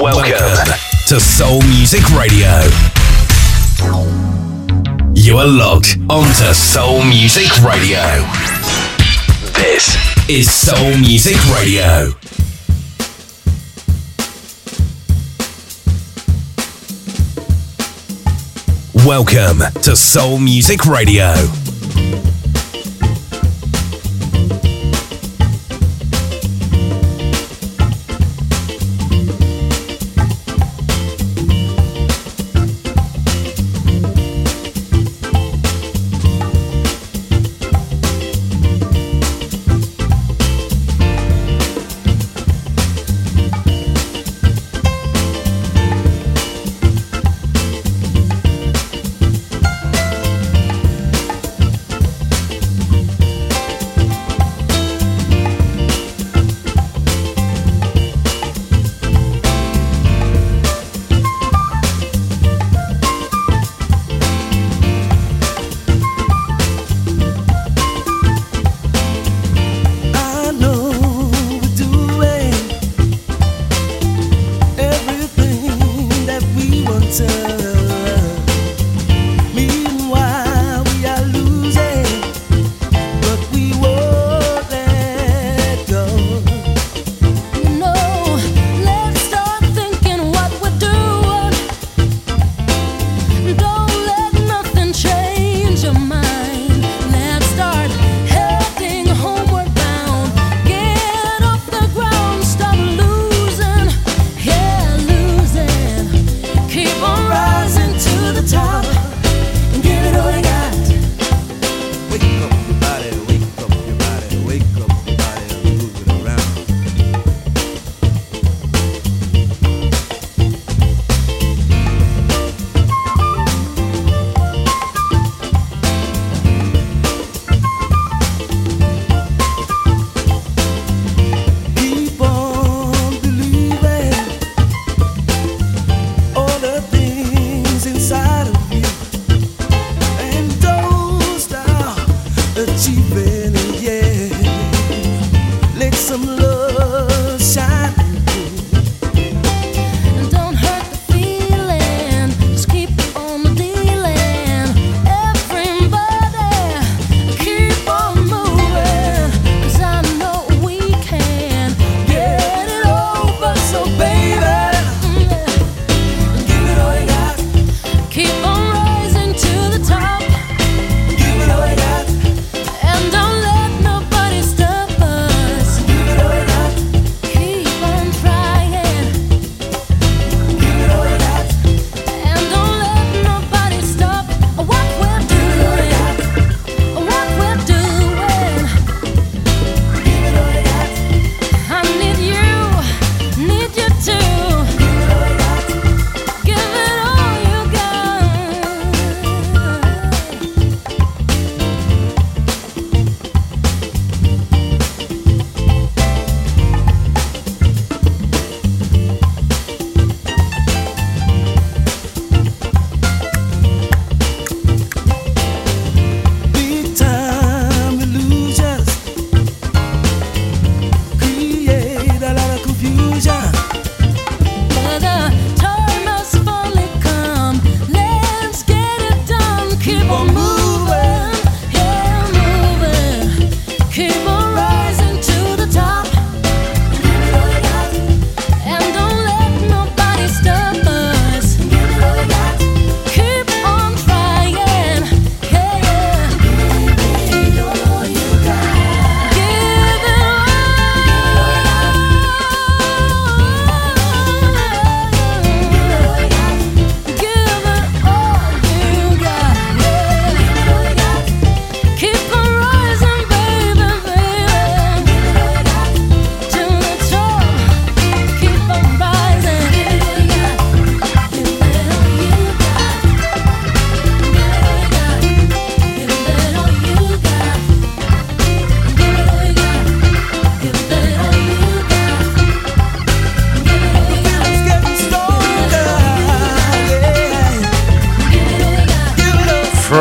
Welcome to Soul Music Radio. You are logged onto Soul Music Radio. This is Soul Music Radio. Welcome to Soul Music Radio.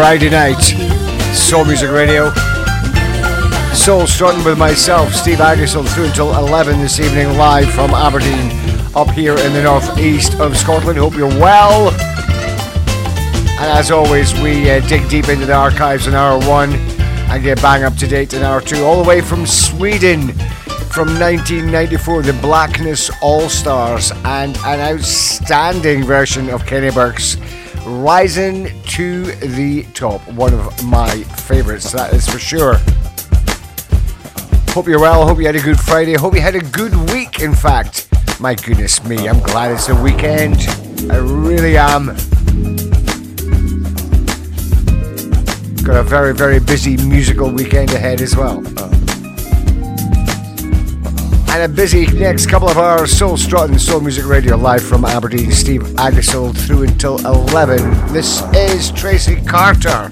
Friday night, Soul Music Radio. Soul Strutting with myself, Steve Aggasild, through until 11 this evening, live from Aberdeen up here in the northeast of Scotland. Hope you're well. And as always, we uh, dig deep into the archives in hour one and get bang up to date in hour two, all the way from Sweden from 1994, the Blackness All Stars, and an outstanding version of Kenny Burke's Rising to the Top. One of my favourites, that is for sure. Hope you're well. Hope you had a good Friday. Hope you had a good week, in fact. My goodness me, I'm glad it's a weekend. I really am. Got a very, very busy musical weekend ahead as well and a busy next couple of hours. Soul Strutting, Soul Music Radio, live from Aberdeen. Steve Aggasild through until 11. This is Tracy Carter.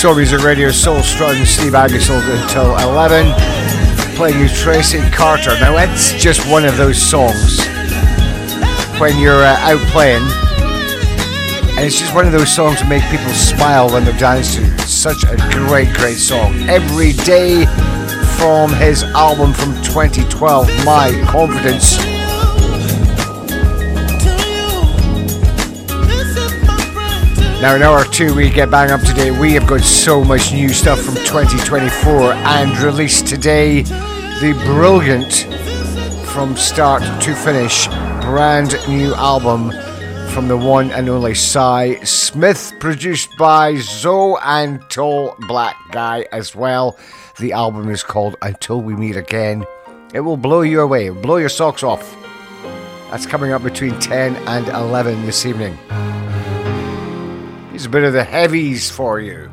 Soul Music Radio, Soul Strutting, Steve Aggasild until 11. Playing you Tracy Carter. Now, it's just one of those songs when you're uh, out playing, and it's just one of those songs that make people smile when they're dancing. Such a great, great song. Every day from his album from 2012, My Confidence. Now, in hour two, we get bang up to date. We have got so much new stuff from 2024 and released today the brilliant, from start to finish, brand new album from the one and only Sy Smith, produced by Zoe and Tall Black Guy as well. The album is called Until We Meet Again. It will blow you away, blow your socks off. That's coming up between 10 and 11 this evening. Bit of the heavies for you.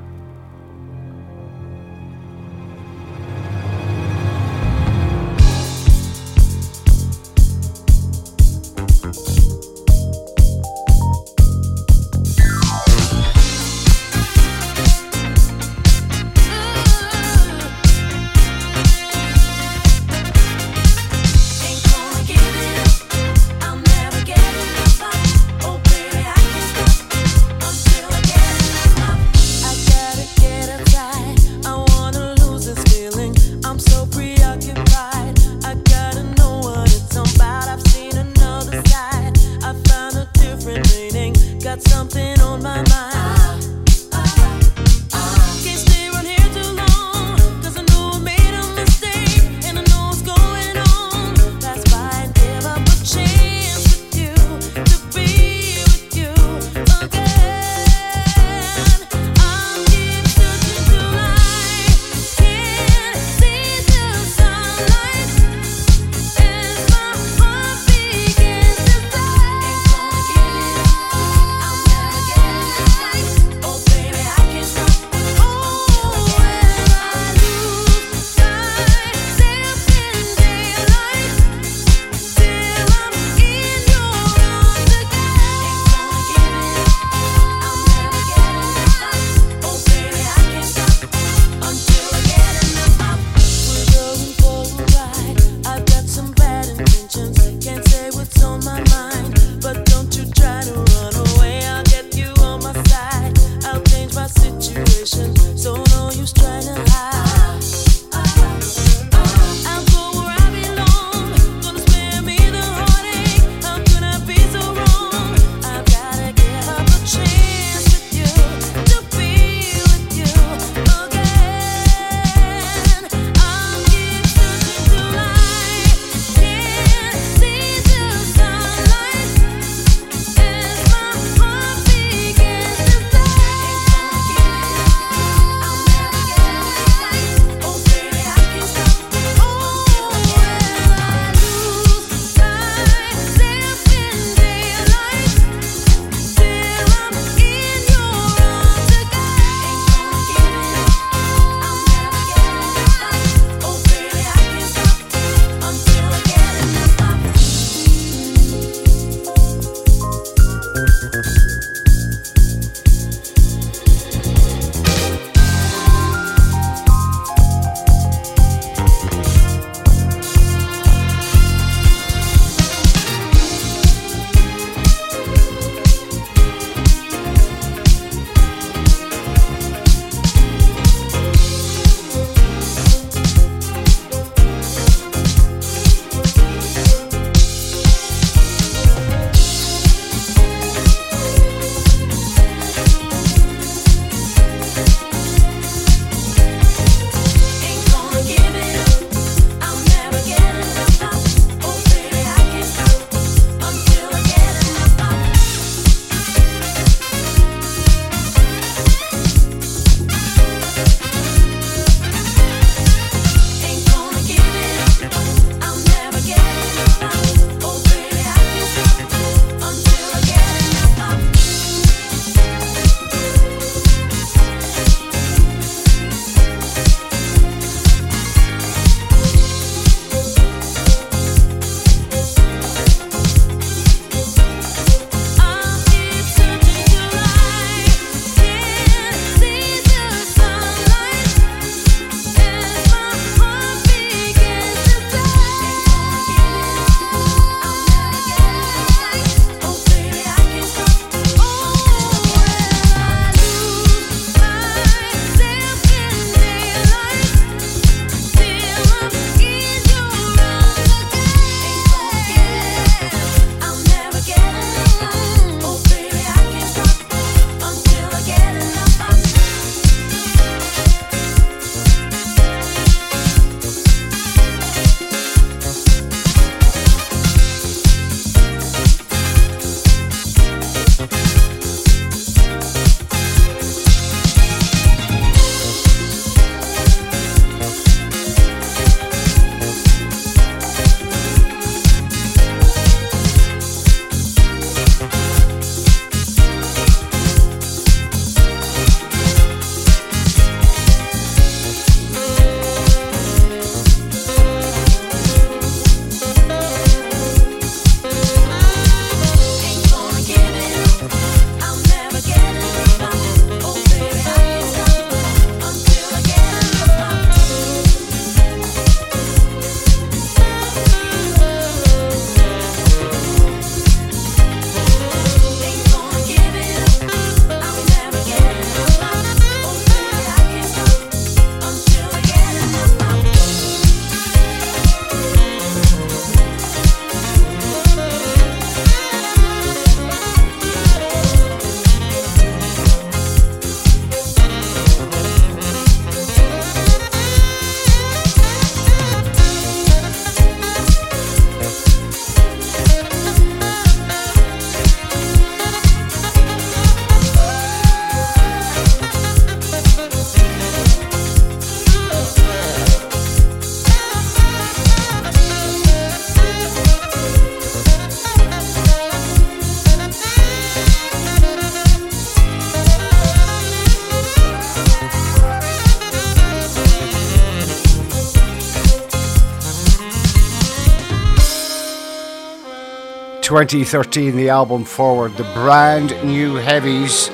2013, the album Forward, the brand new heavies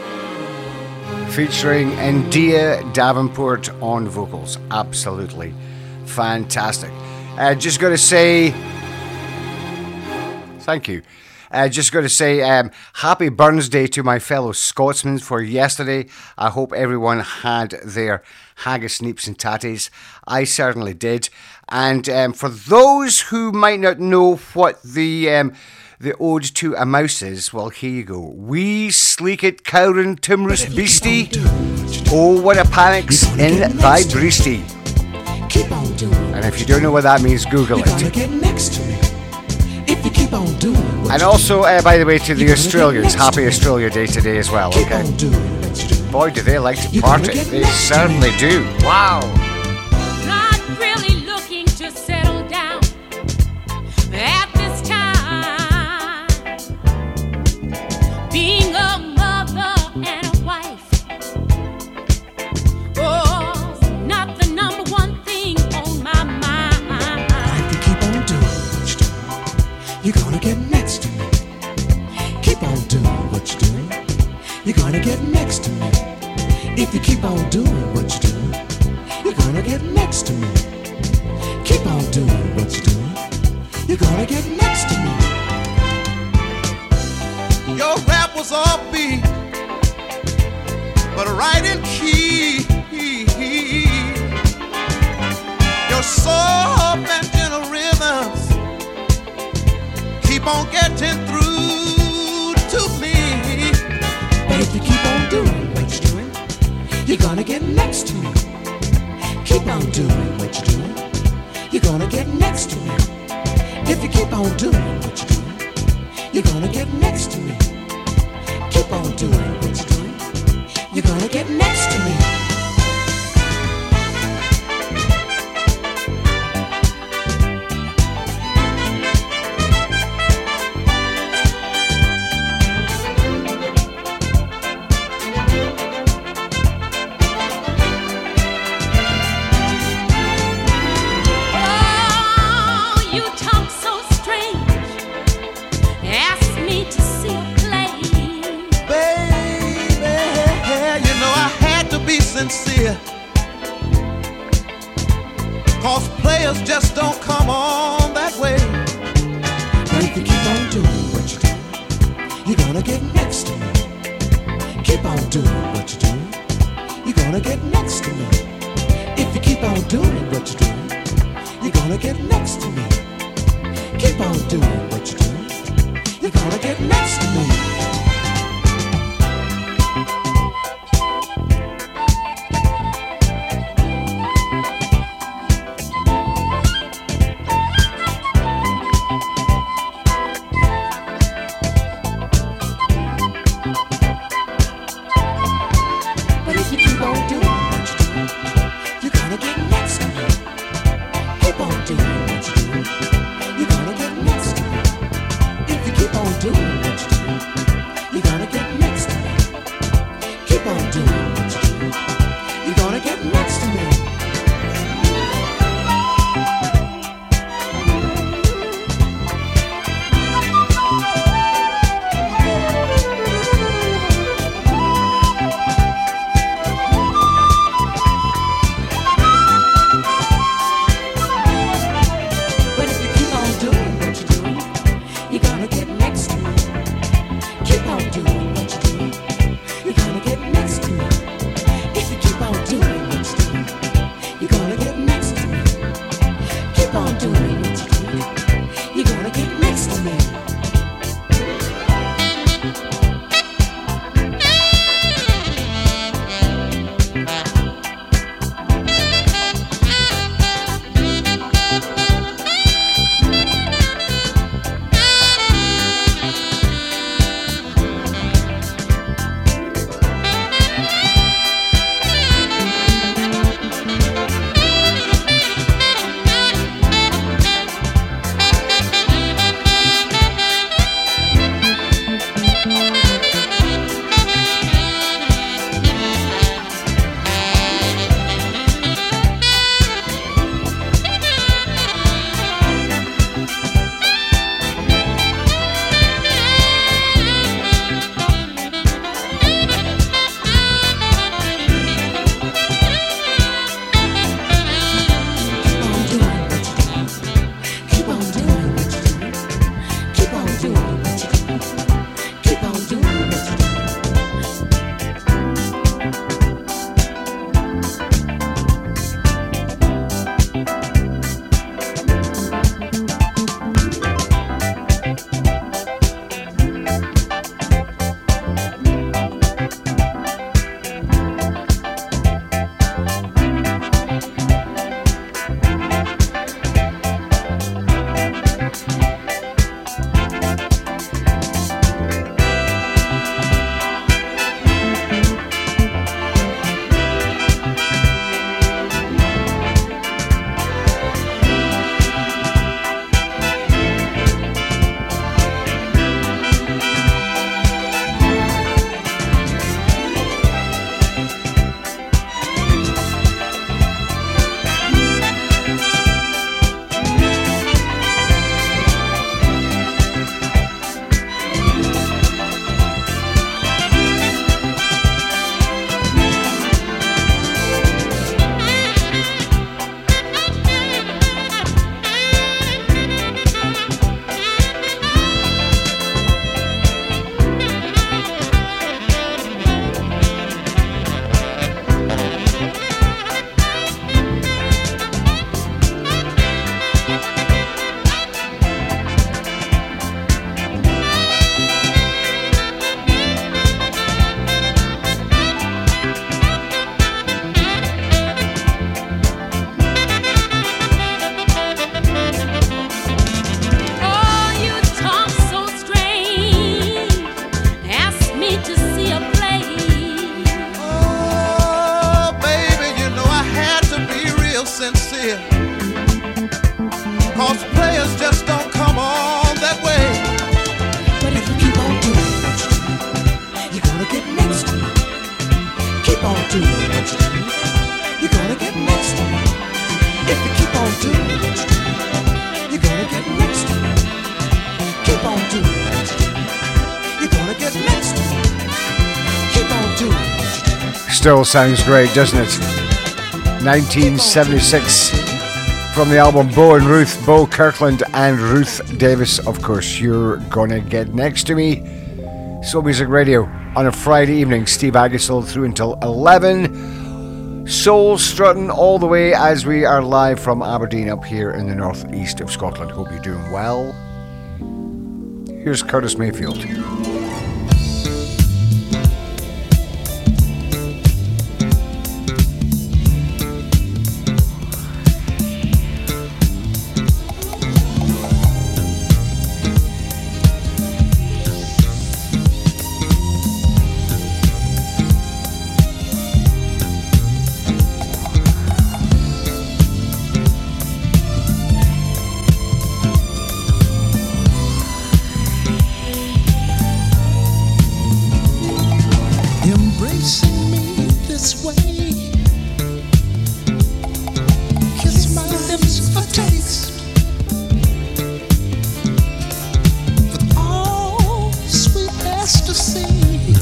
featuring N'Dea Davenport on vocals. Absolutely fantastic. Uh, just going to say thank you. Uh, just going to say um, happy Burns Day to my fellow Scotsmen for yesterday. I hope everyone had their haggis, neeps, and tatties. I certainly did. And um, for those who might not know what the um, the ode to a mouse is, well, here you go. We sleek it, cowrin timorous beastie. Oh, what a panic's in thy breastie. And if you don't know what that means, Google it. And also, uh, by the way, to the Australians, happy Australia Day today as well, okay? Boy, do they like to party. They certainly do. Wow. If you keep on doing what you're doing, you're gonna get next to me. Keep on doing what you're doing, you're gonna get next to me. Your rap was all beat, but right in key. Your soft and gentle rhythms keep on getting through keep on doing you're gonna get next to me. Keep on doing what you're doing. You're gonna get next to me. If you keep on doing what you're doing, you're gonna get next to me. Keep on doing what you're doing. You're gonna get next to me. still sounds great, doesn't it? 1976 from the album Bo and Ruth, Bo Kirkland and Ruth Davis, of course. You're gonna get next to me. Soul Music Radio on a Friday evening. Steve Aggasild through until 11. Soul strutting all the way as we are live from Aberdeen up here in the northeast of Scotland. Hope you're doing well. Here's Curtis Mayfield.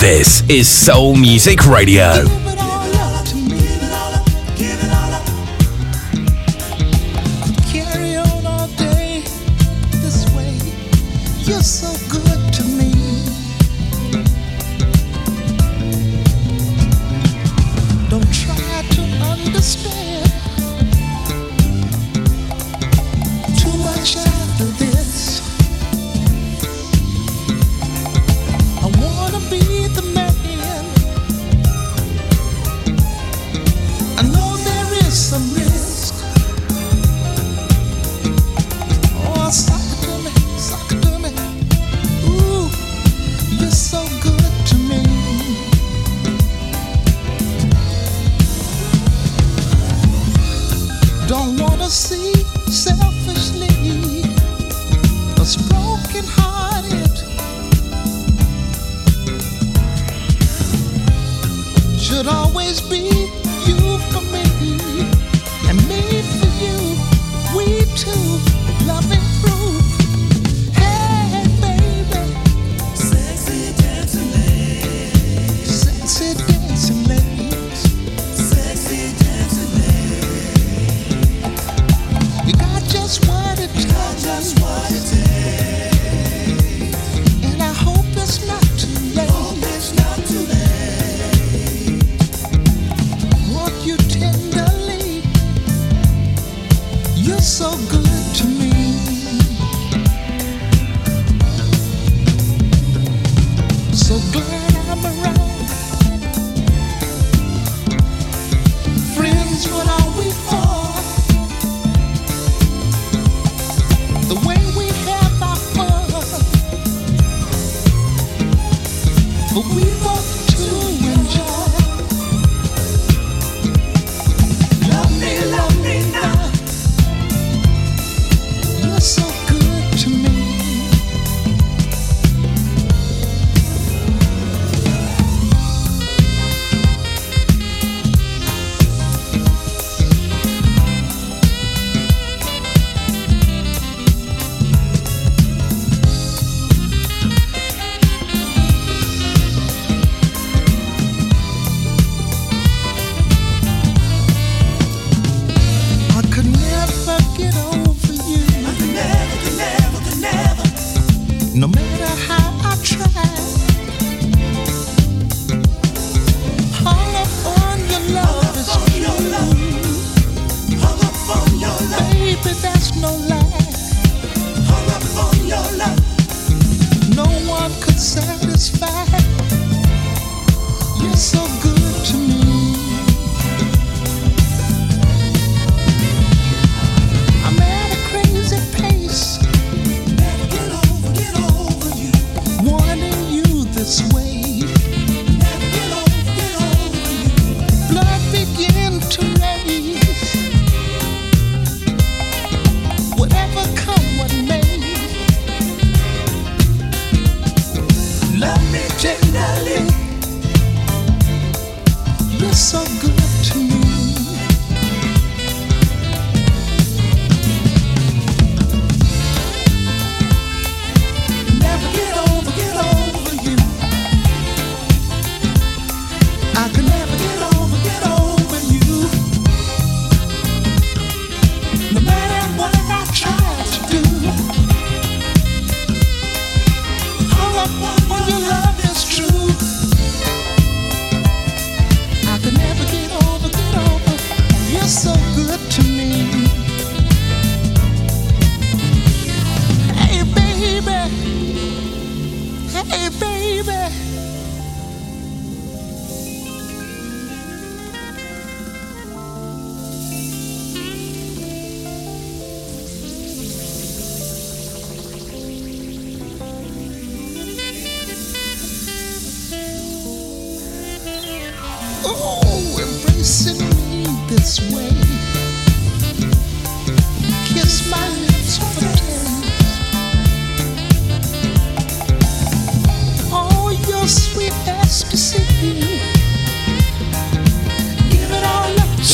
This is Soul Music Radio.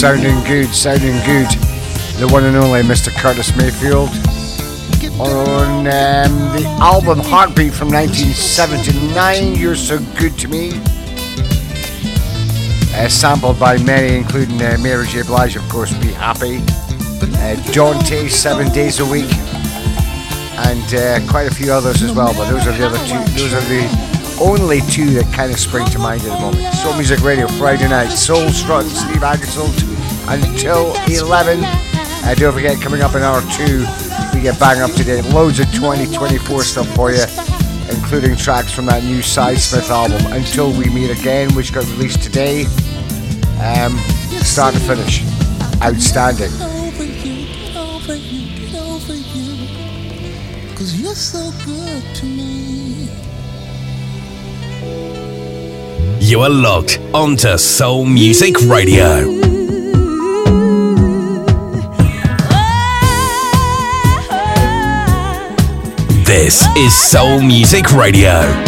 Sounding good, sounding good. The one and only Mr. Curtis Mayfield on um, the album Heartbeat from 1979. You're so good to me. Uh, sampled by many, including uh, Mary J. Blige, of course, Be Happy, uh, Dante, Seven Days a Week, and uh, quite a few others as well. But those are the other two. Those are the only two that kind of spring to mind at the moment. Soul Music Radio, Friday night, Soul Strut, Steve Aggasild until 11. Uh, don't forget, coming up in hour two, we get bang up to date. Loads of 2024 stuff for you, including tracks from that new Sy Smith album, Until We Meet Again, which got released today. Um, start to finish. Outstanding. You are locked onto Soul Music Radio. This is Soul Music Radio.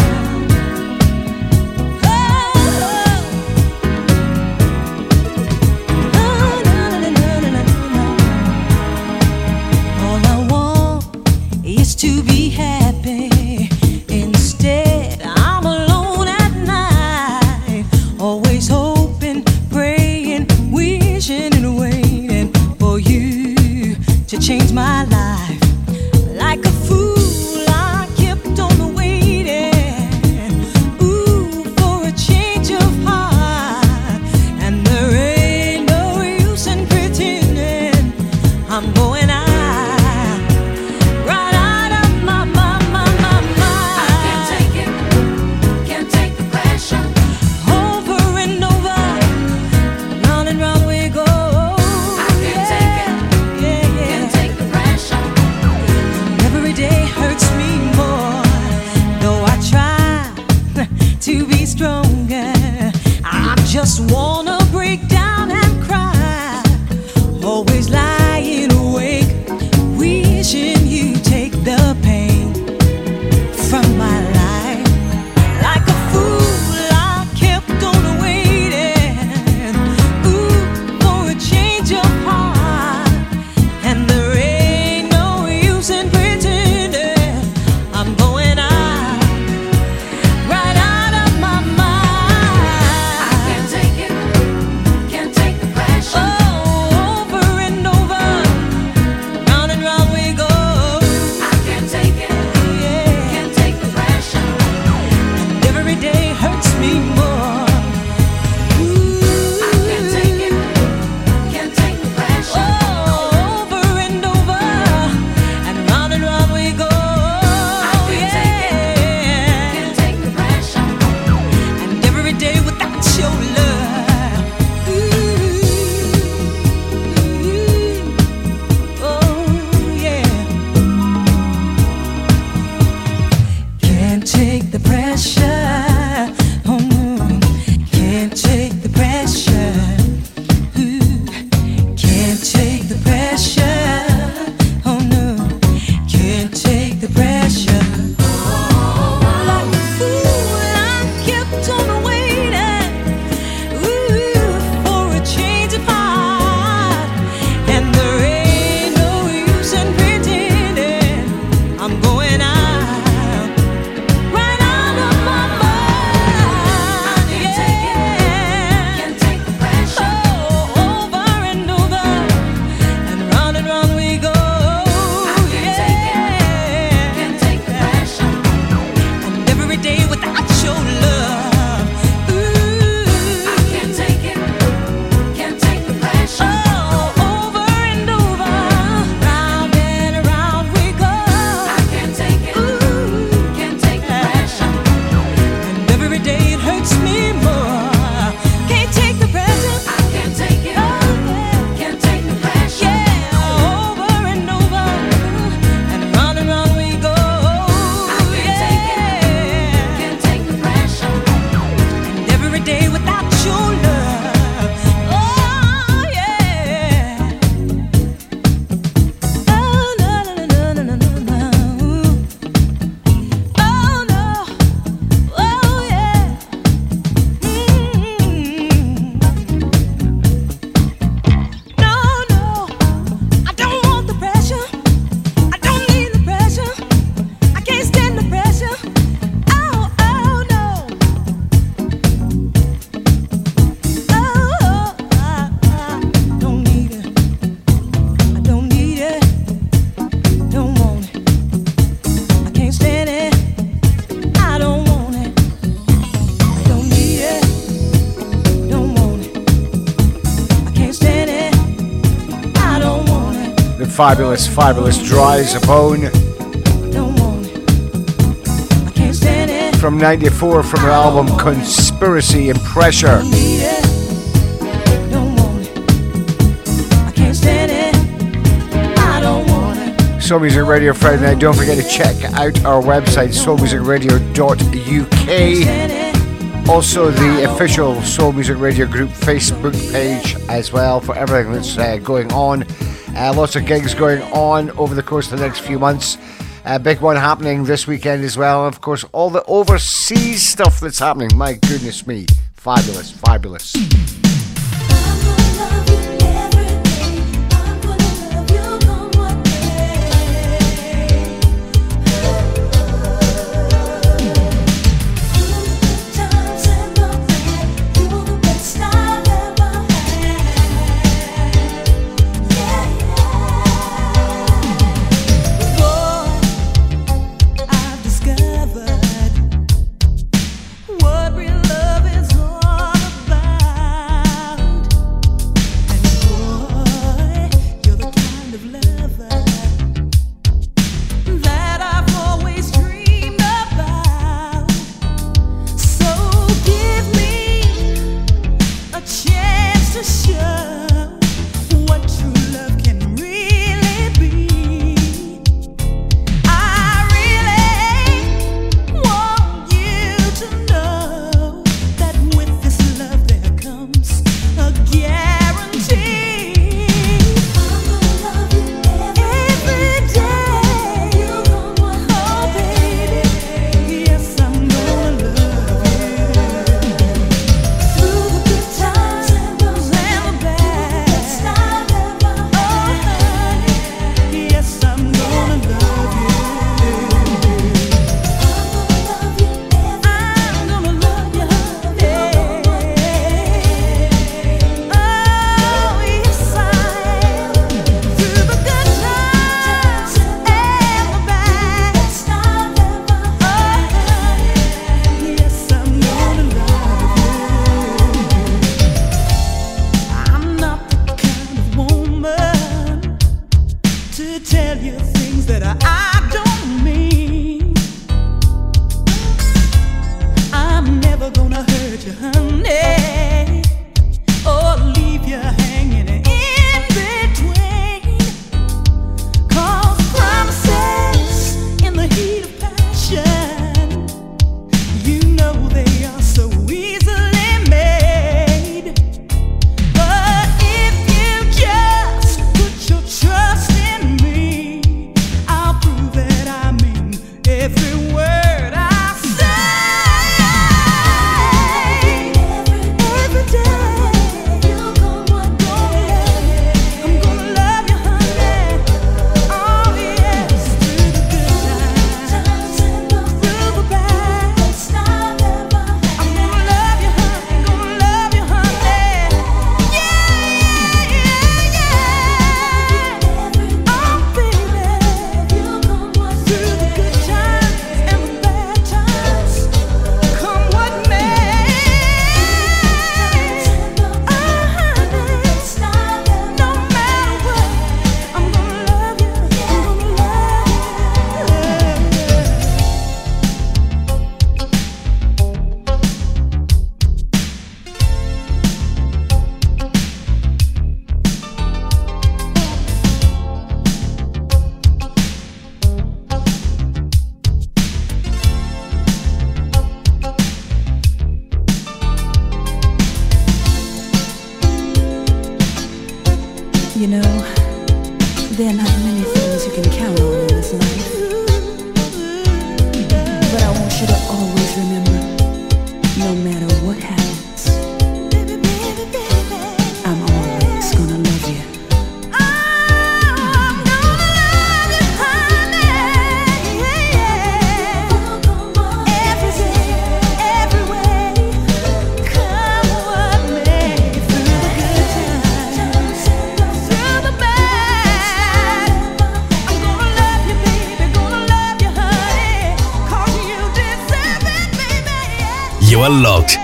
Fabulous, fabulous Drizabone. From 94 from her album Conspiracy and Pressure. Soul Music Radio Friday night. Don't forget to check out our website, soulmusicradio.uk. Also, the official Soul Music Radio Group Facebook page as well for everything that's uh, going on. Uh, lots of gigs going on over the course of the next few months. A big one happening this weekend as well. Of course, all the overseas stuff that's happening. My goodness me. Fabulous, fabulous.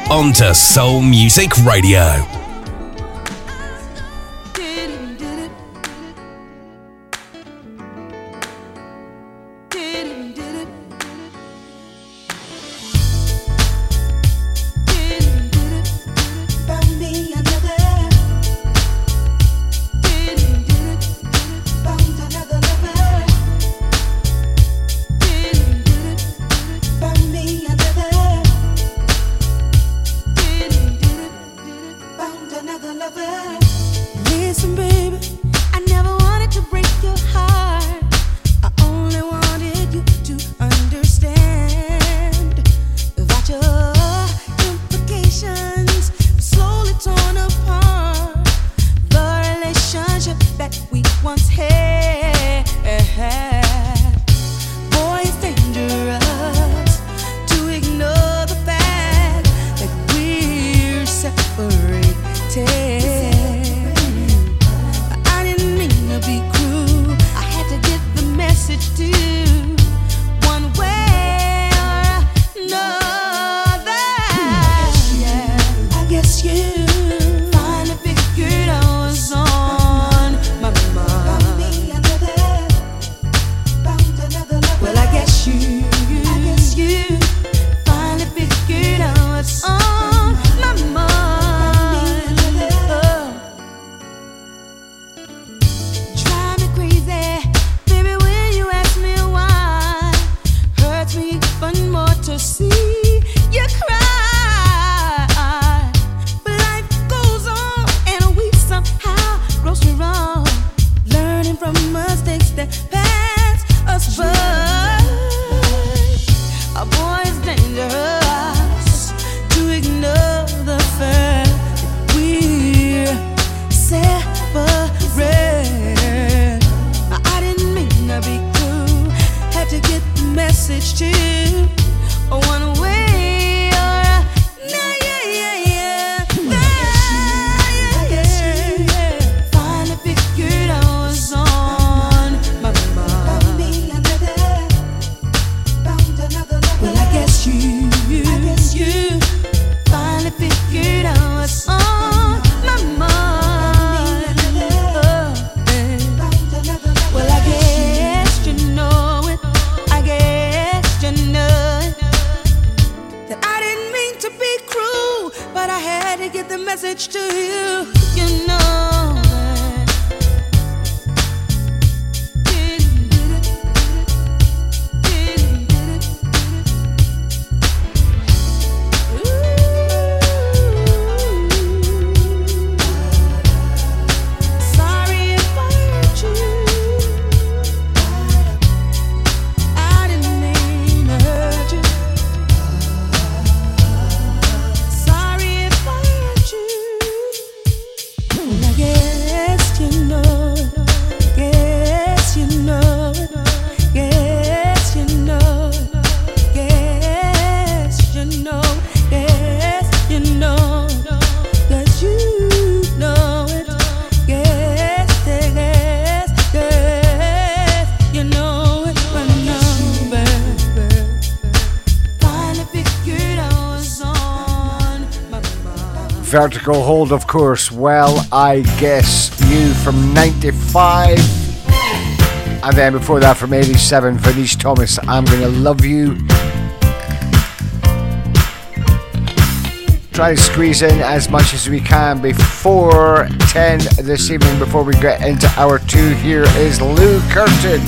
Onto Soul Music Radio. Vertical Hold, of course. Well, I guess you from 95. And then before that from 87, Vaneese Thomas, I'm Gonna Love You. Try to squeeze in as much as we can before 10 this evening, before we get into hour two. Here is Lew Kirton.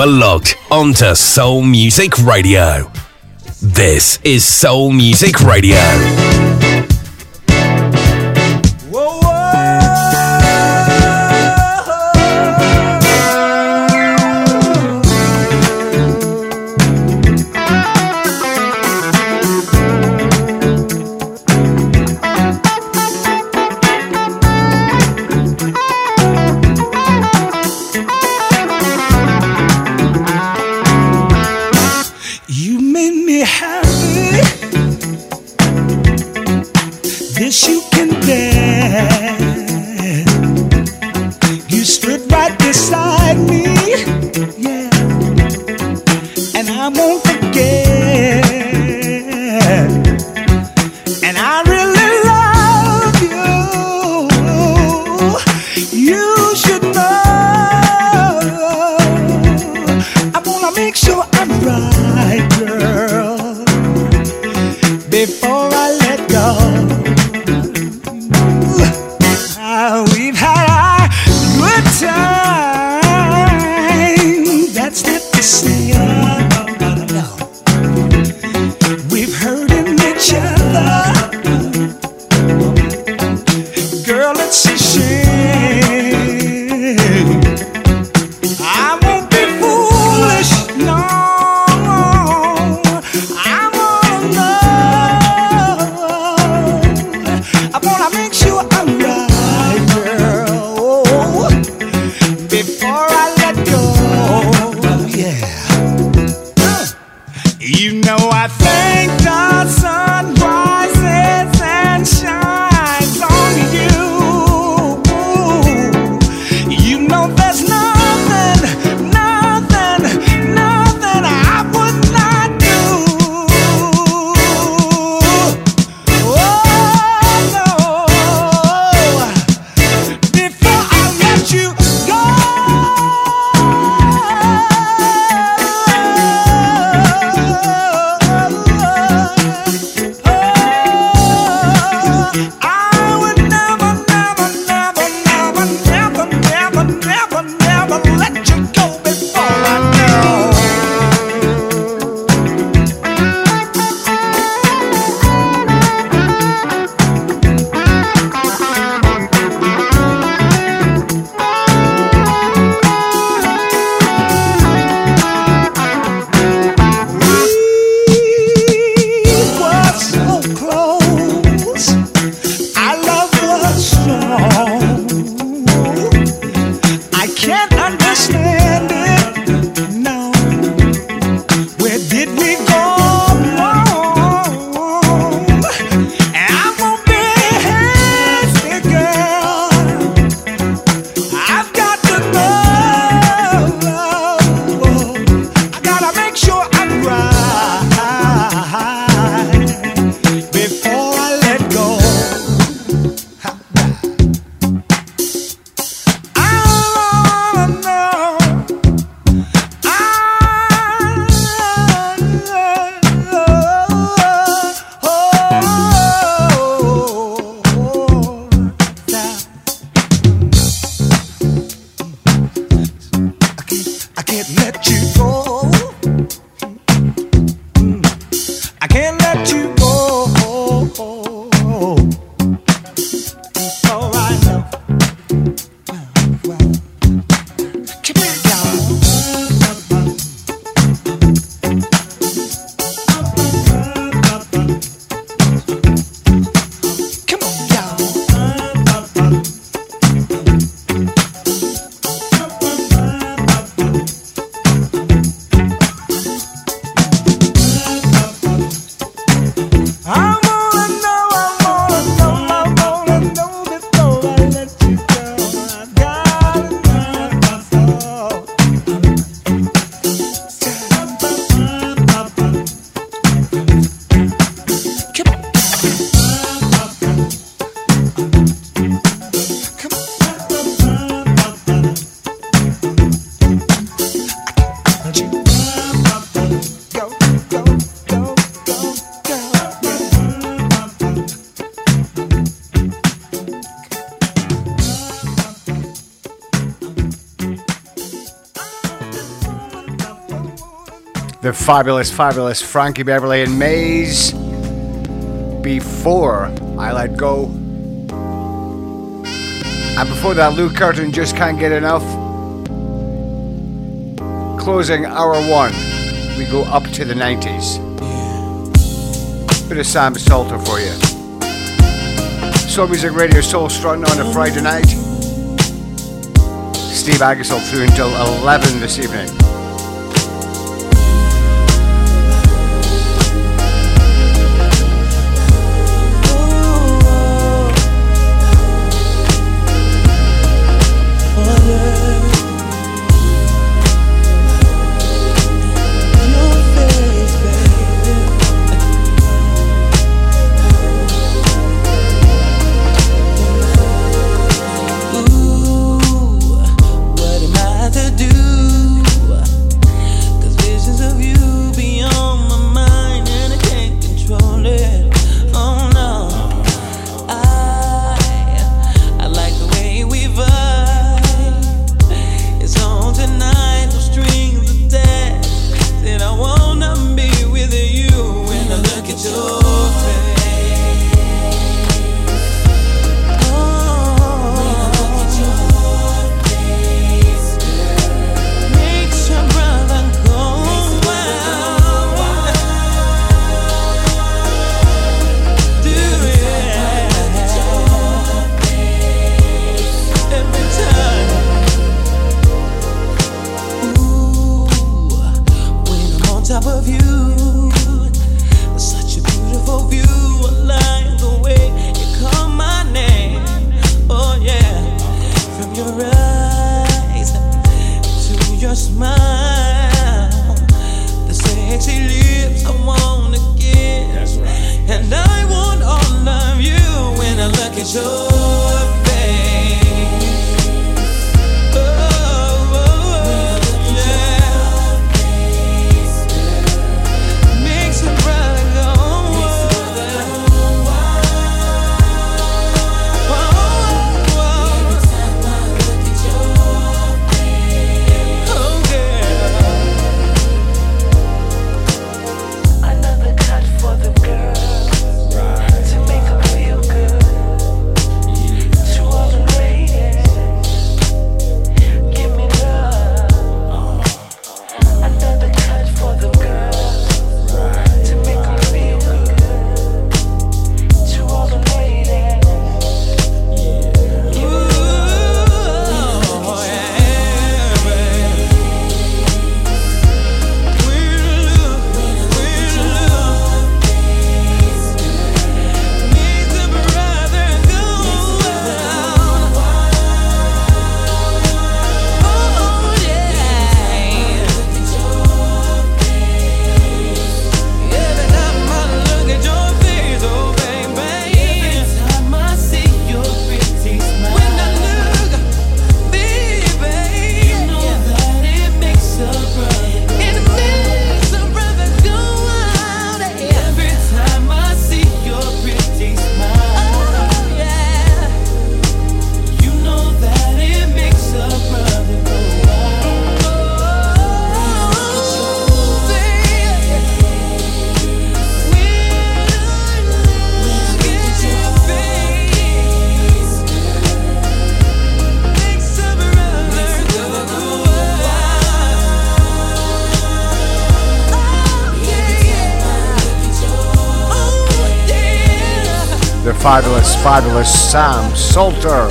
Are locked onto Soul Music Radio. This is Soul Music Radio. Fabulous, fabulous Frankie Beverly and Maze. Before I Let Go. And before that, Lew Kirton just can't get enough. Closing hour one, we go up to the 90s. Bit of Sam Salter for you. Soul Music Radio Soul strutting on a Friday night. Steve Aggasild through until 11 this evening. Fabulous, fabulous Sam Salter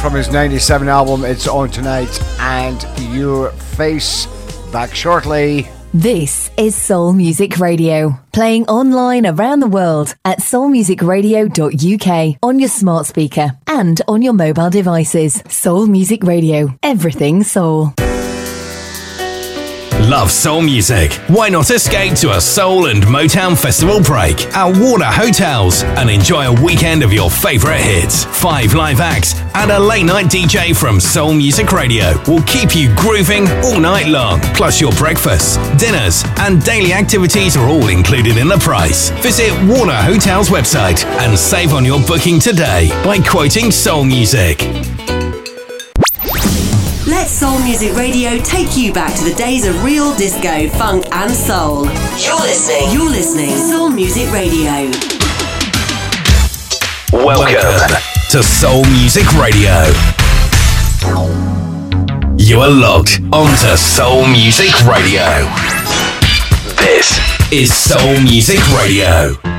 from his 97 album It's On Tonight and Your Face. Back shortly. This is Soul Music Radio, playing online around the world at soulmusicradio.uk on your smart speaker and on your mobile devices. Soul Music Radio, everything soul. Love soul music? Why not escape to a soul and Motown festival break at Warner Hotels and enjoy a weekend of your favorite hits? Five live acts and a late night DJ from Soul Music Radio will keep you grooving all night long. Plus, your breakfasts, dinners, and daily activities are all included in the price. Visit Warner Hotels website and save on your booking today by quoting Soul Music. Soul Music Radio take you back to the days of real disco, funk, and soul. You're listening. You're listening. Soul Music Radio. Welcome to Soul Music Radio. You are logged onto Soul Music Radio. This is Soul Music Radio.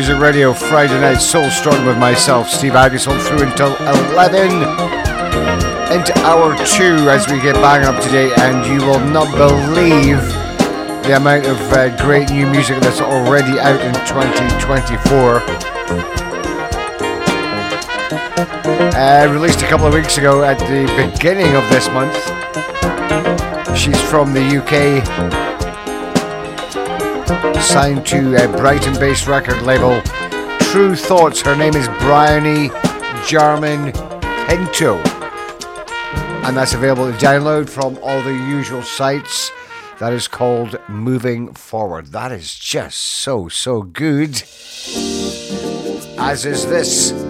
Music Radio Friday night Soul Strutting with myself, Steve Aggasild, through until 11 into hour two as we get bang up today, and you will not believe the amount of uh, great new music that's already out in 2024. Uh, released a couple of weeks ago at the beginning of this month. She's from the UK, signed to a Brighton based record label True Thoughts. Her name is Bryony Jarman Pinto. And that's available to download from all the usual sites. That is called Moving Forward. That is just so, so good. As is this.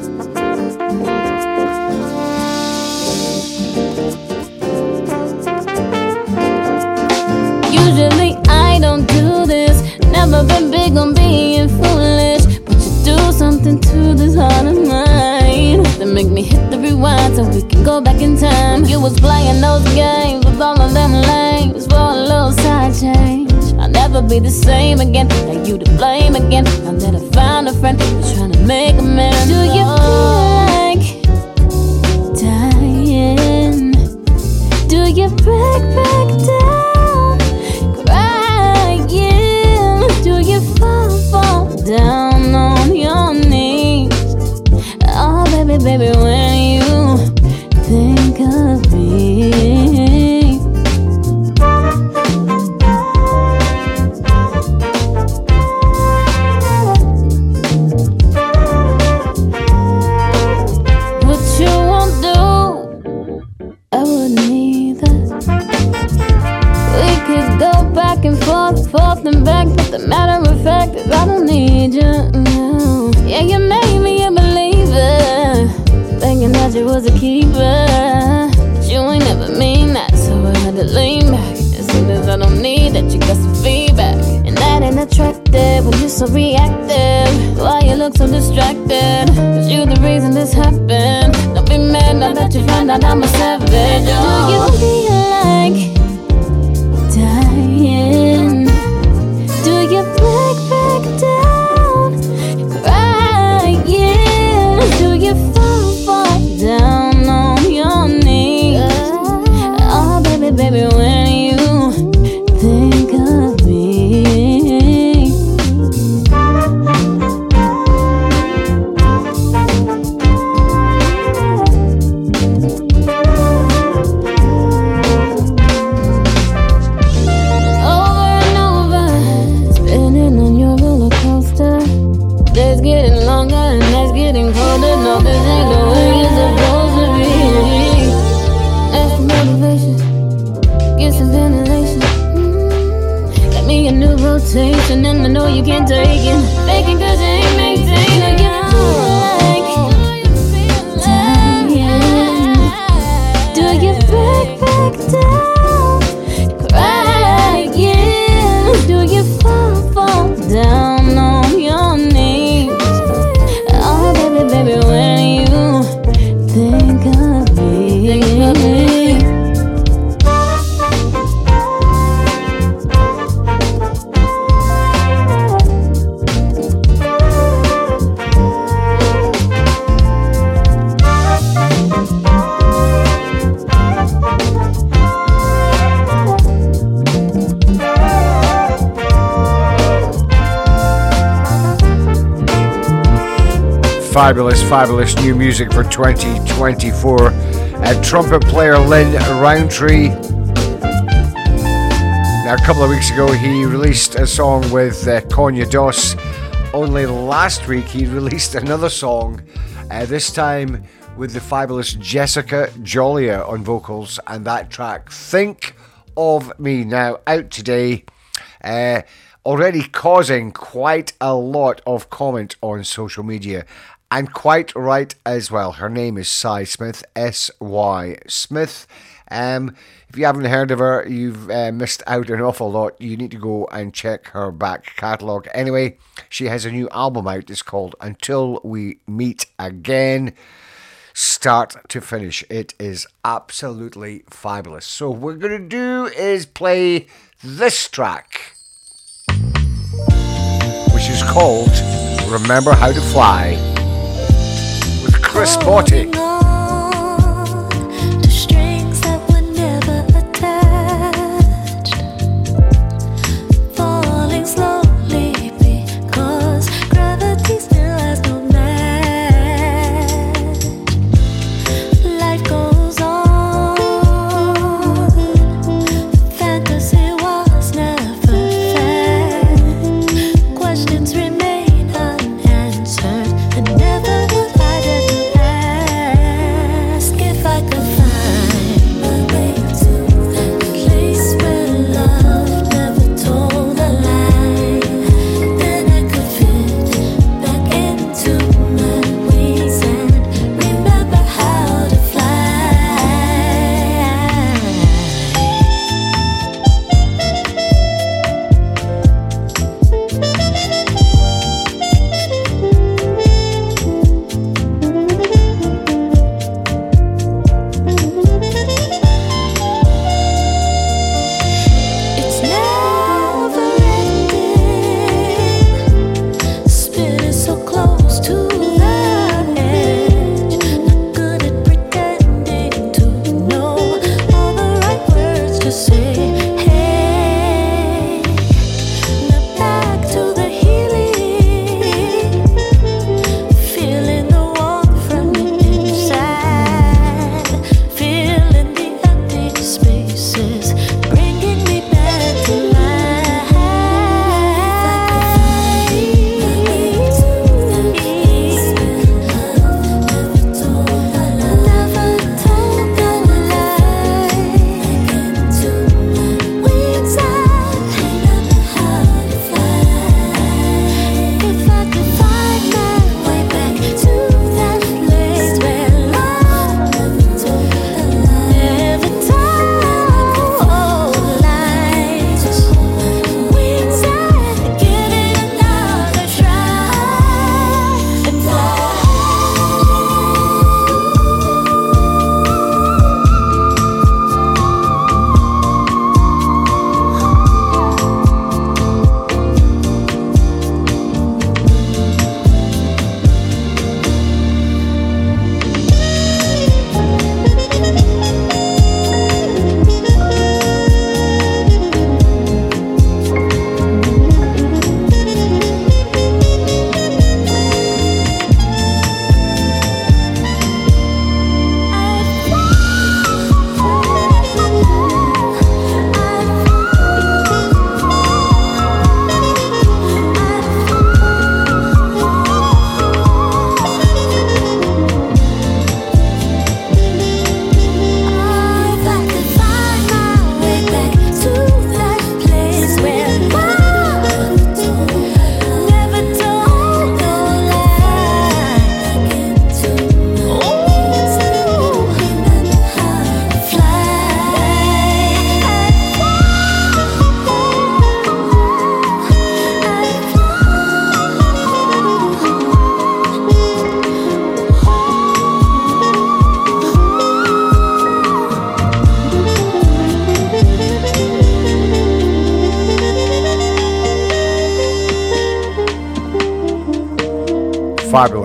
Big on being foolish. But you do something to this heart of mine that make me hit the rewind so we can go back in time. You was playing those games with all of them lames for a little side change. I'll never be the same again. Now you to blame again. Now that I found a friend who's trying to make amends. Do you oh. feel like dying? Do you break back Fabulous, fabulous new music for 2024. Uh, trumpet player Lin Rountree. Now, a couple of weeks ago, he released a song with uh, Conya Doss. Only last week, he released another song, uh, this time with the fabulous Jessica Jolia on vocals, and that track, Think of Me. Now, out today. Uh, already causing quite a lot of comment on social media and quite right as well. Her name is Sy Smith, S Y Smith. Um, if you haven't heard of her, you've uh, missed out an awful lot. You need to go and check her back catalogue. Anyway, she has a new album out. It's called Until We Meet Again. Start to finish, it is absolutely fabulous. So, what we're going to do is play this track which is called Remember How to Fly Chris Botti.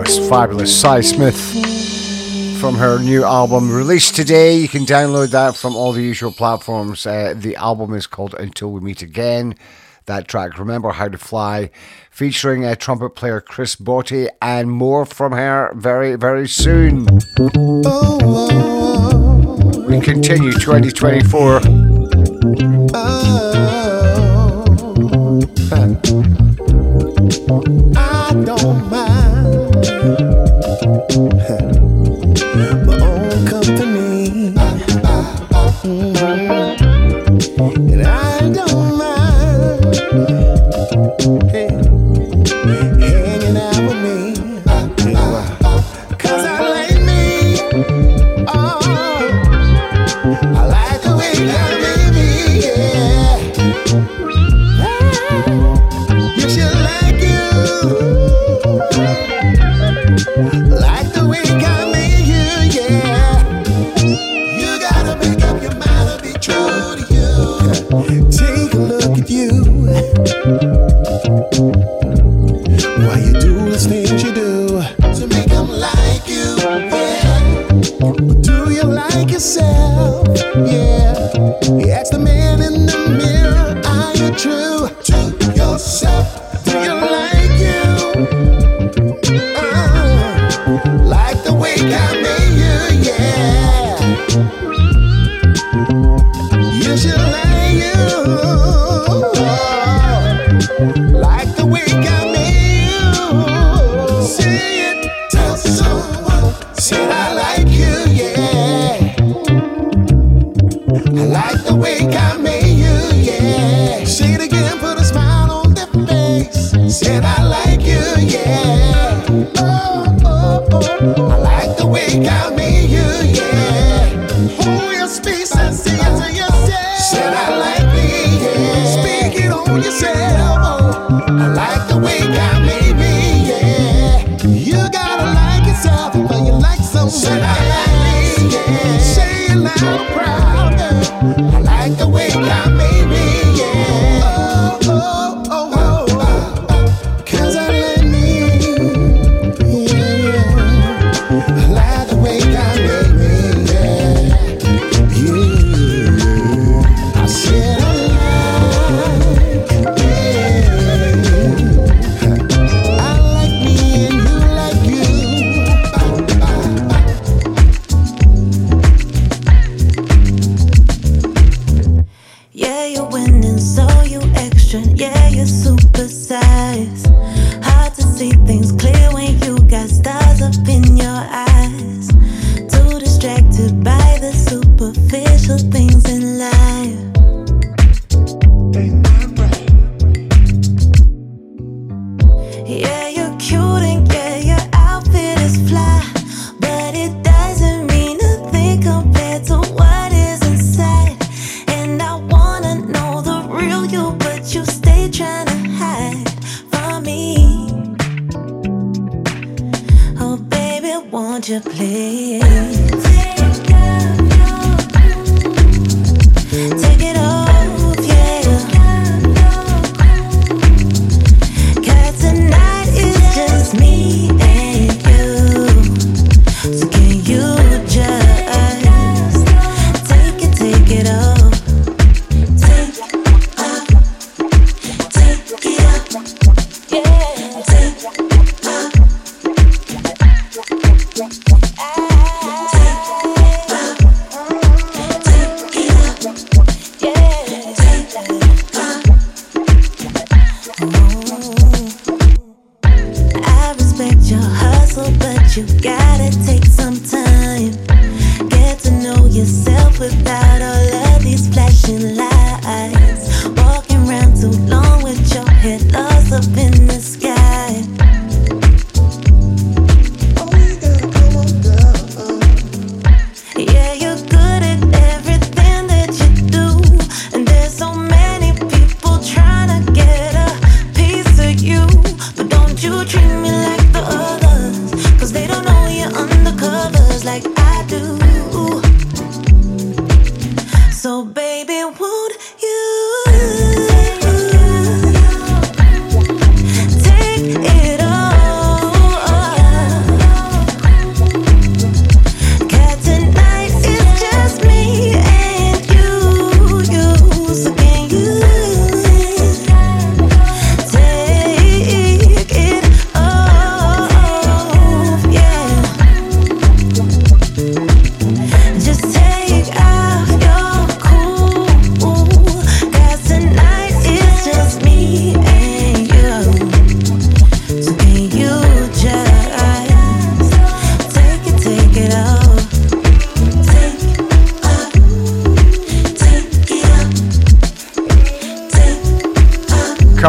Fabulous, fabulous Sy Smith from her new album released today. You can download that from all the usual platforms. Uh, the album is called Until We Meet Again. That track, Remember How to Fly, featuring a trumpet player Chris Botti, and more from her very, very soon. We continue 2024.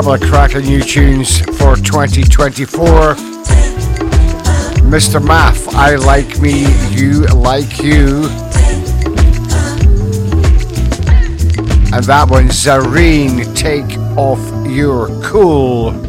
New tunes for 2024. Mr. Maph, I like me, you like you. And that one, Zarine, take off your cool.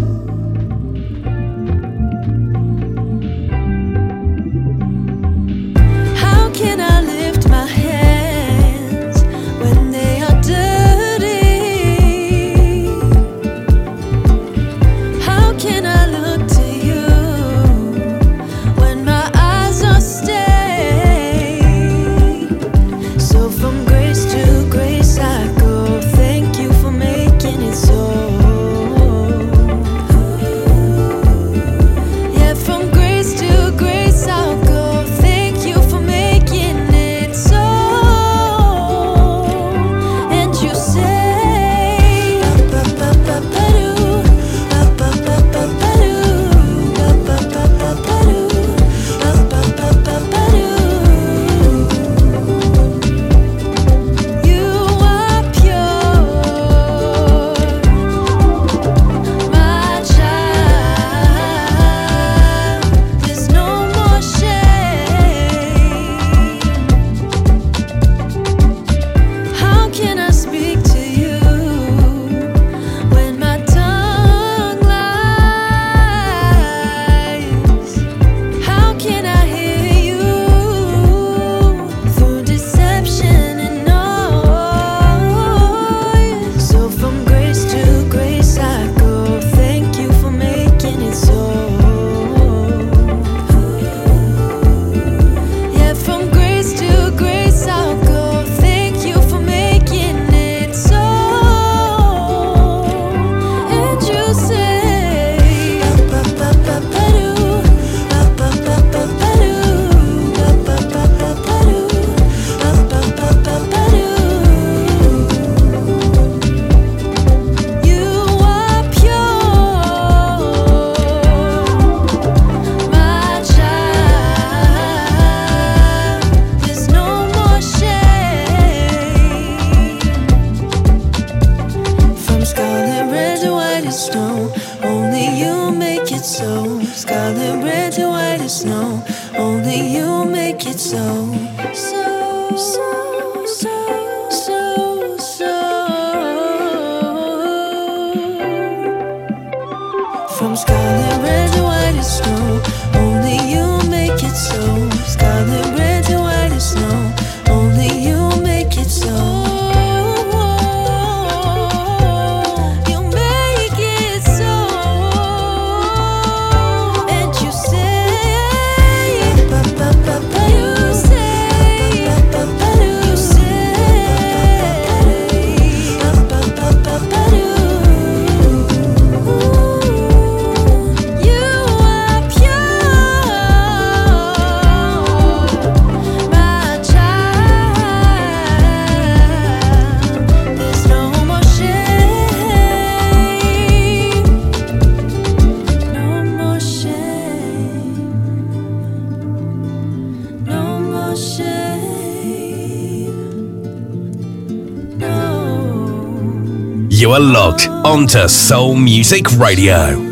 Onto Soul Music Radio.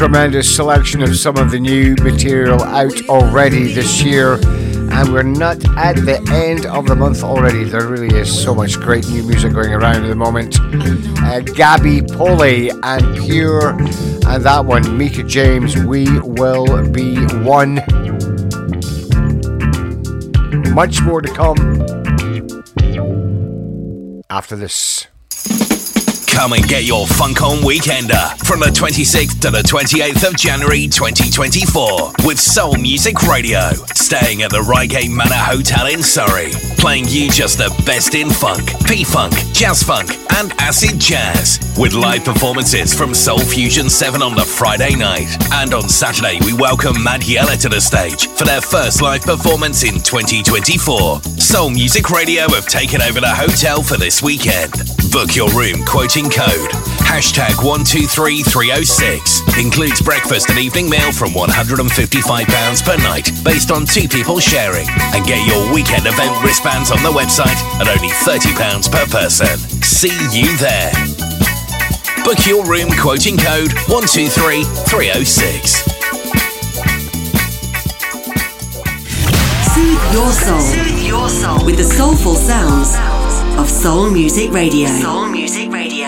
Tremendous selection of some of the new material out already this year. And we're not at the end of the month already. There really is so much great new music going around at the moment. Uh, Gabby Poli and Pure, and that one, Meekah James, We Will Be One. Much more to come after this. Come and get your Funk On Weekender from the 26th to the 28th of January 2024 with Soul Music Radio, staying at the Reigate Manor Hotel in Surrey, playing you just the best in funk, P-funk, jazz funk, and acid jazz, with live performances from Soul Fusion 7 on the Friday night. And on Saturday, we welcome Mad Yella to the stage for their first live performance in 2024. Soul Music Radio have taken over the hotel for this weekend. Book your room quoting code hashtag 123306. Includes breakfast and evening meal from £155 per night based on two people sharing. And get your weekend event wristbands on the website at only £30 per person. See you there. Book your room quoting code 123306. Soothe your soul. Soothe your soul with the soulful sounds of Soul Music Radio. Soul Music Radio.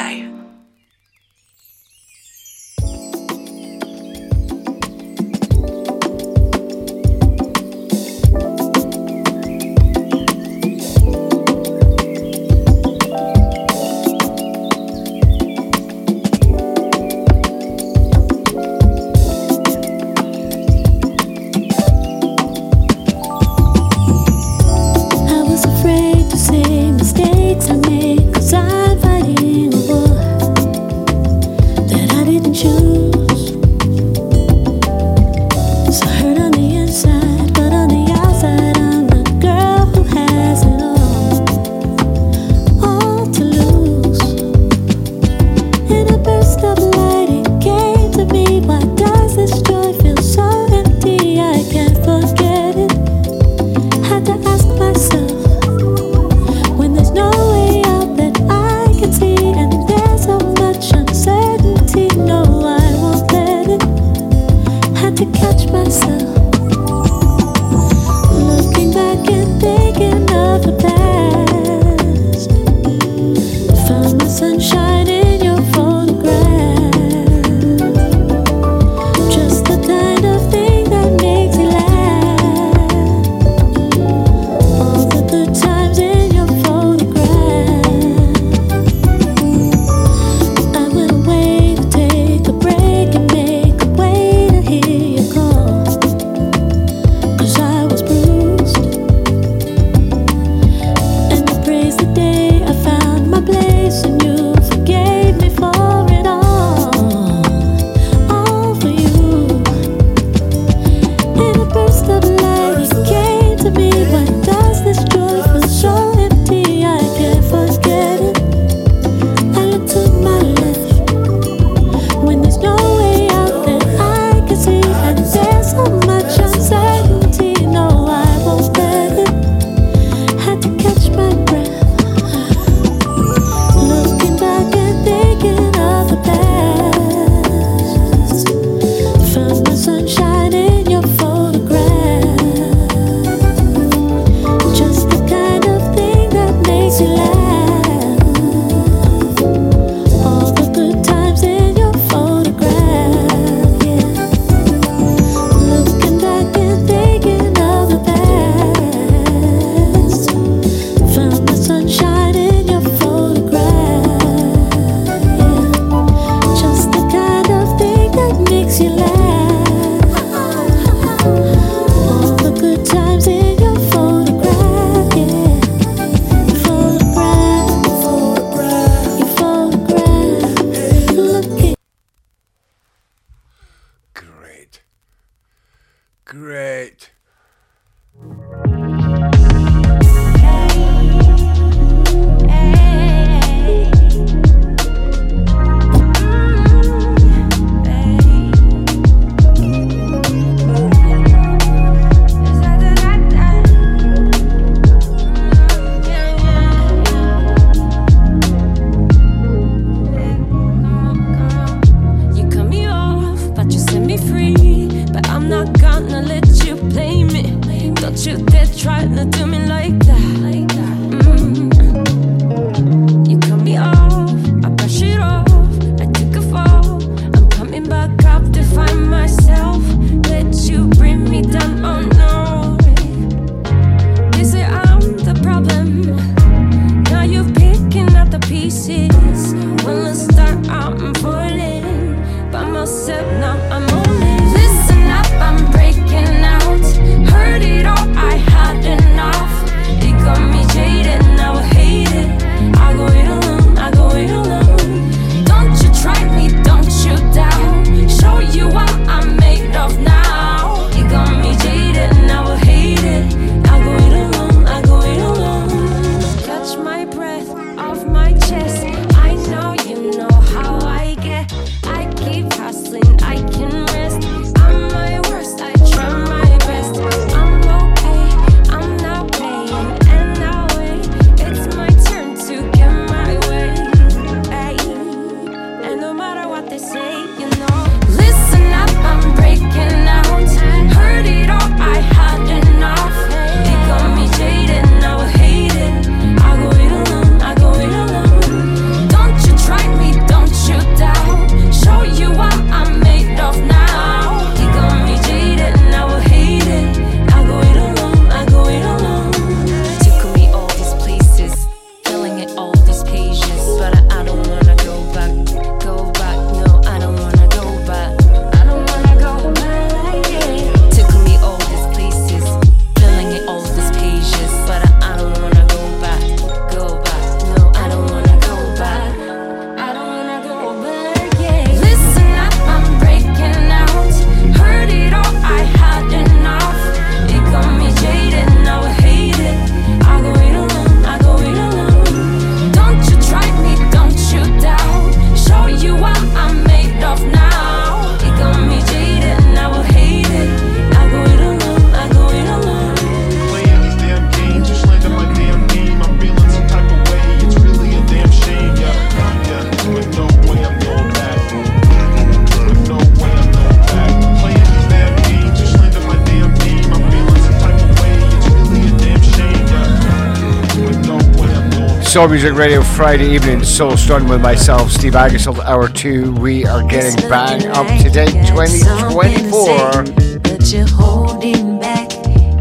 Soul Music Radio Friday evening, Soul Strutting with myself, Steve Aggasild, hour two. We are getting bang up to date 2024. But you're holding back,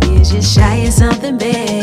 you're just shy of something big.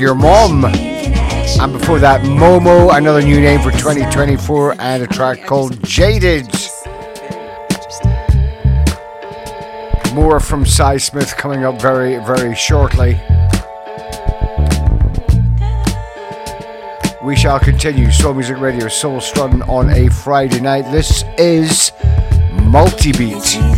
Your Mom? And before that, Momo, another new name for 2024, and a track called Jaded. More from Sy Smith coming up very, very shortly. We shall continue Soul Music Radio, Soul Strutting on a Friday night. This is Multibeat.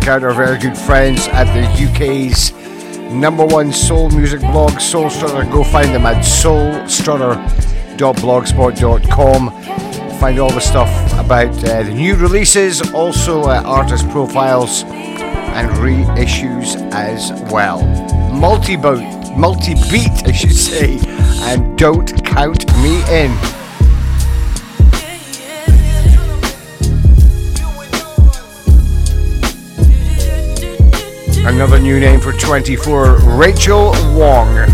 Check out our very good friends at the UK's number one soul music blog, Soul Strutter. Go find them at soulstrutter.blogspot.com. Find all the stuff about uh, the new releases, also uh, artist profiles and reissues as well. Multi-boat, multi-beat, I should say, and don't count me in. Another new name for 24, Rachel Wong.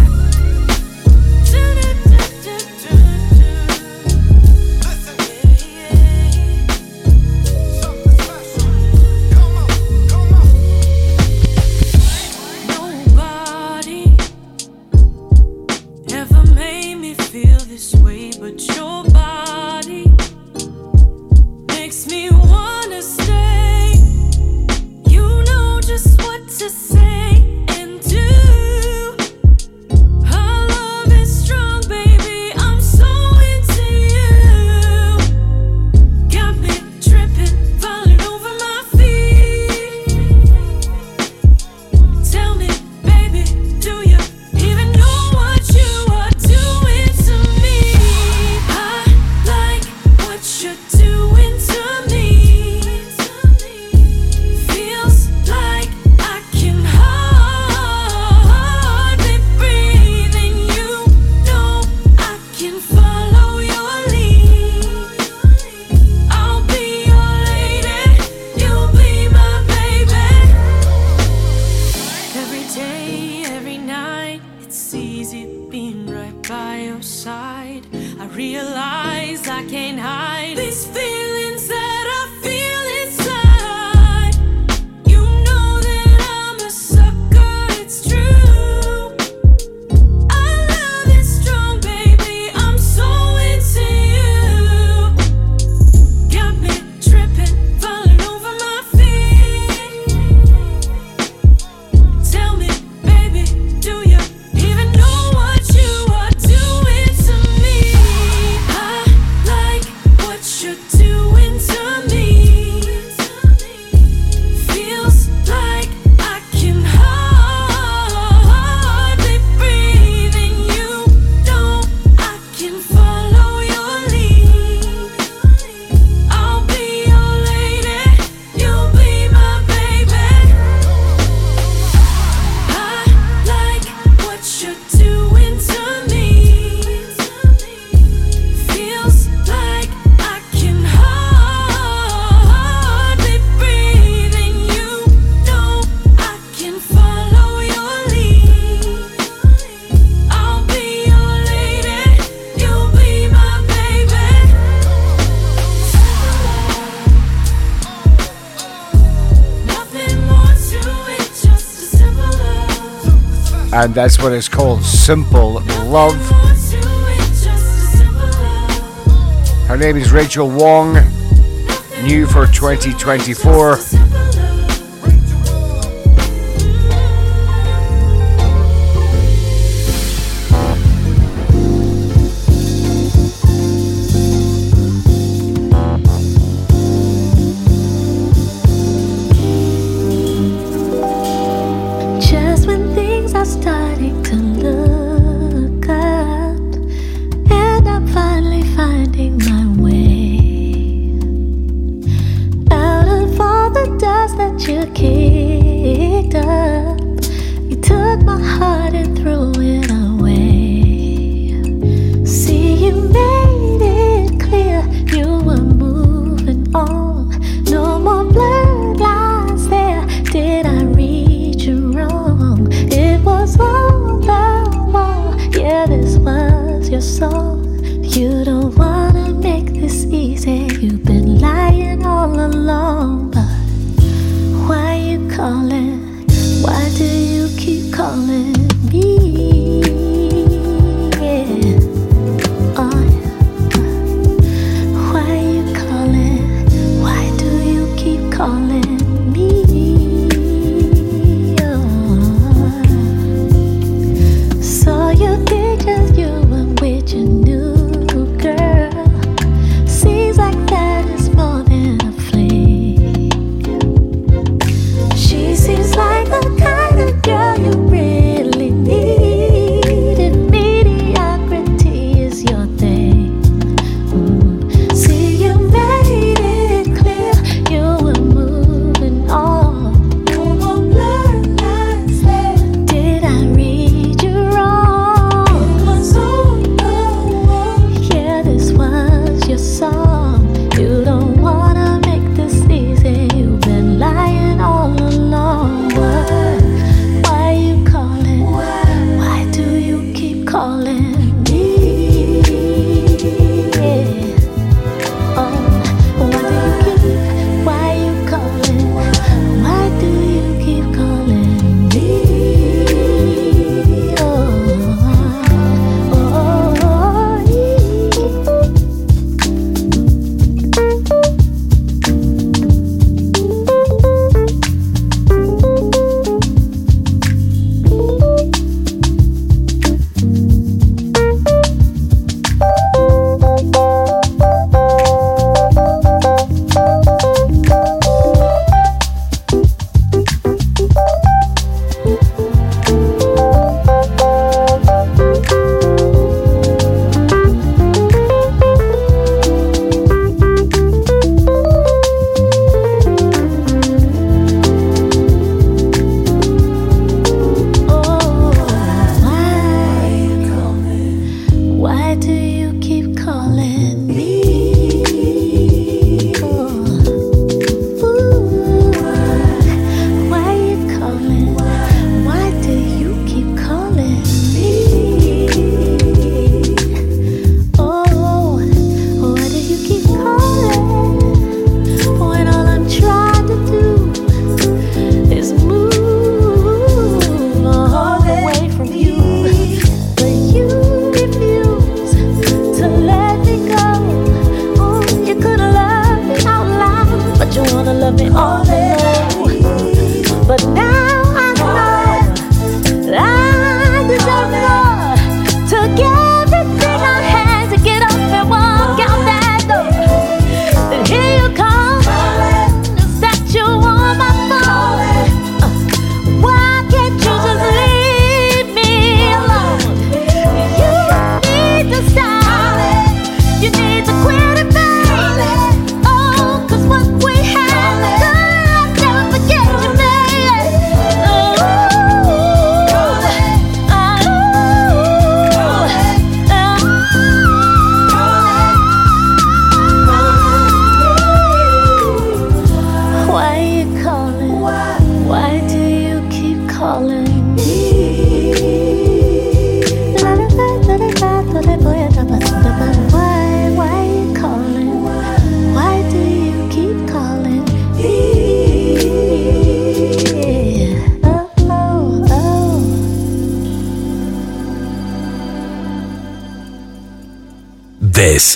And that's what it's called Simple Love. Her name is Rachel Wong, new for 2024.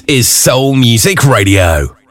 Is Soul Music Radio.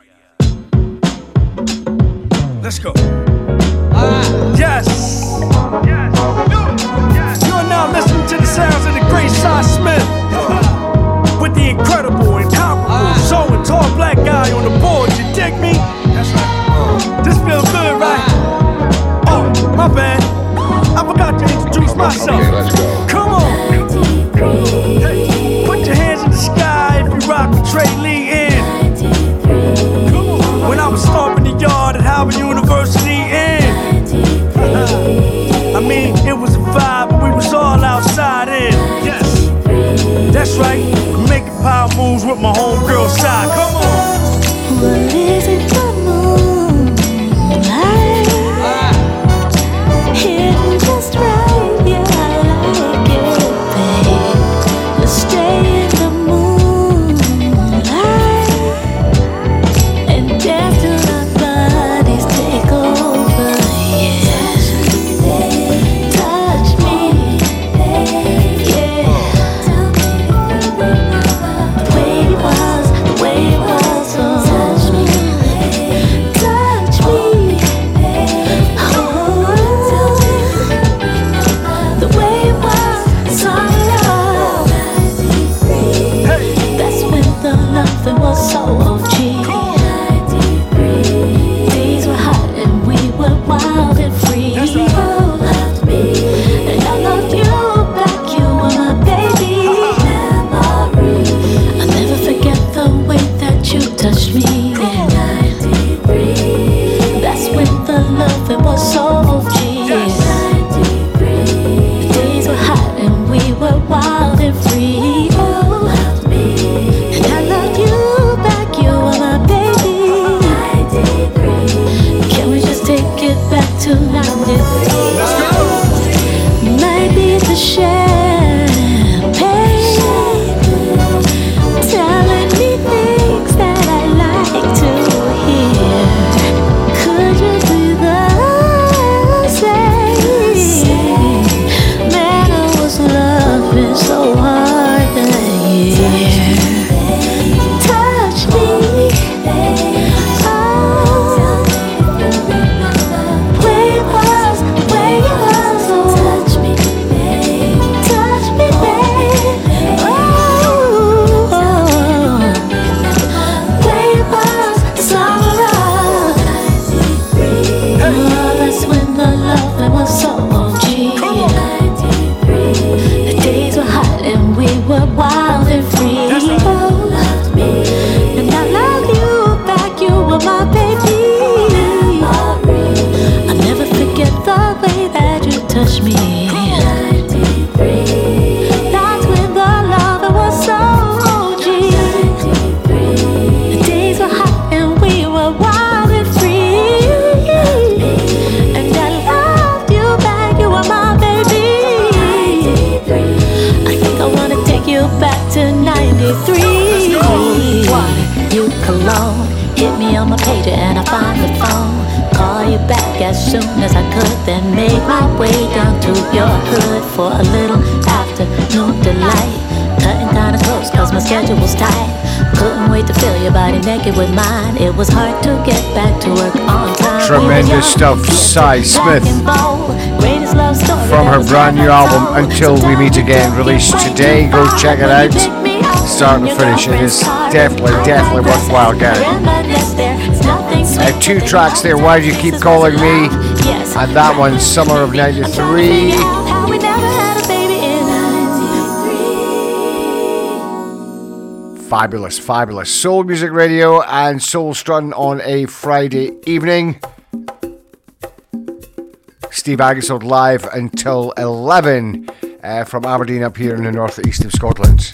Sy Smith. From her brand new album, Until We Meet Again, released today. Go check it out. Start to finish, it is definitely, definitely worthwhile getting. Uh, two tracks there, Why Do You Keep Calling Me? And that one, Summer of 93. Fabulous, fabulous. Soul Music Radio and Soul Strutting on a Friday evening. Steve Aggasild live until 11 uh, from Aberdeen up here in the northeast of Scotland.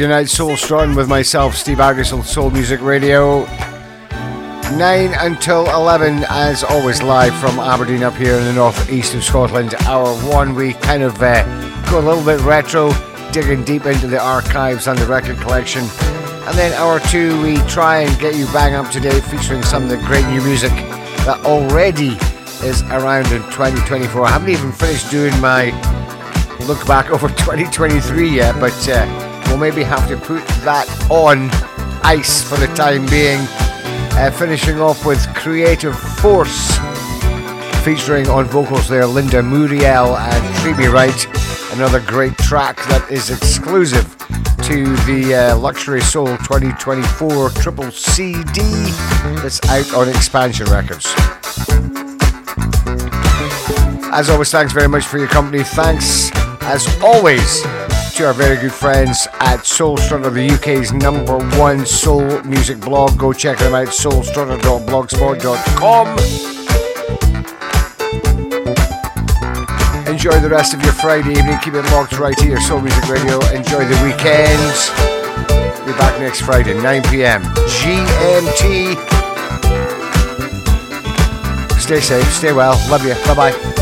Friday Night Soul Strutting with myself, Steve Aggasild on Soul Music Radio. 9 until 11, as always, live from Aberdeen up here in the northeast of Scotland. Hour 1, we kind of uh, go a little bit retro, digging deep into the archives and the record collection. And then hour 2, we try and get you bang up to date, featuring some of the great new music that already is around in 2024. I haven't even finished doing my look back over 2023 yet, but uh, we'll maybe have to put that on ice for the time being. Uh, finishing off with Creative Force, featuring on vocals there Linda Muriel and Treat Me Right. Another great track that is exclusive to the uh, Luxury Soul 2024 triple CD that's out on Expansion Records. As always, thanks very much for your company. Thanks, as always, to our very good friends at Soul Strutter, the UK's number one soul music blog. Go check them out, soulstrutter.blogspot.com. Enjoy the rest of your Friday evening. Keep it locked right here, Soul Music Radio. Enjoy the weekend. We'll be back next Friday, 9 p.m. GMT. Stay safe, stay well. Love you. Bye bye.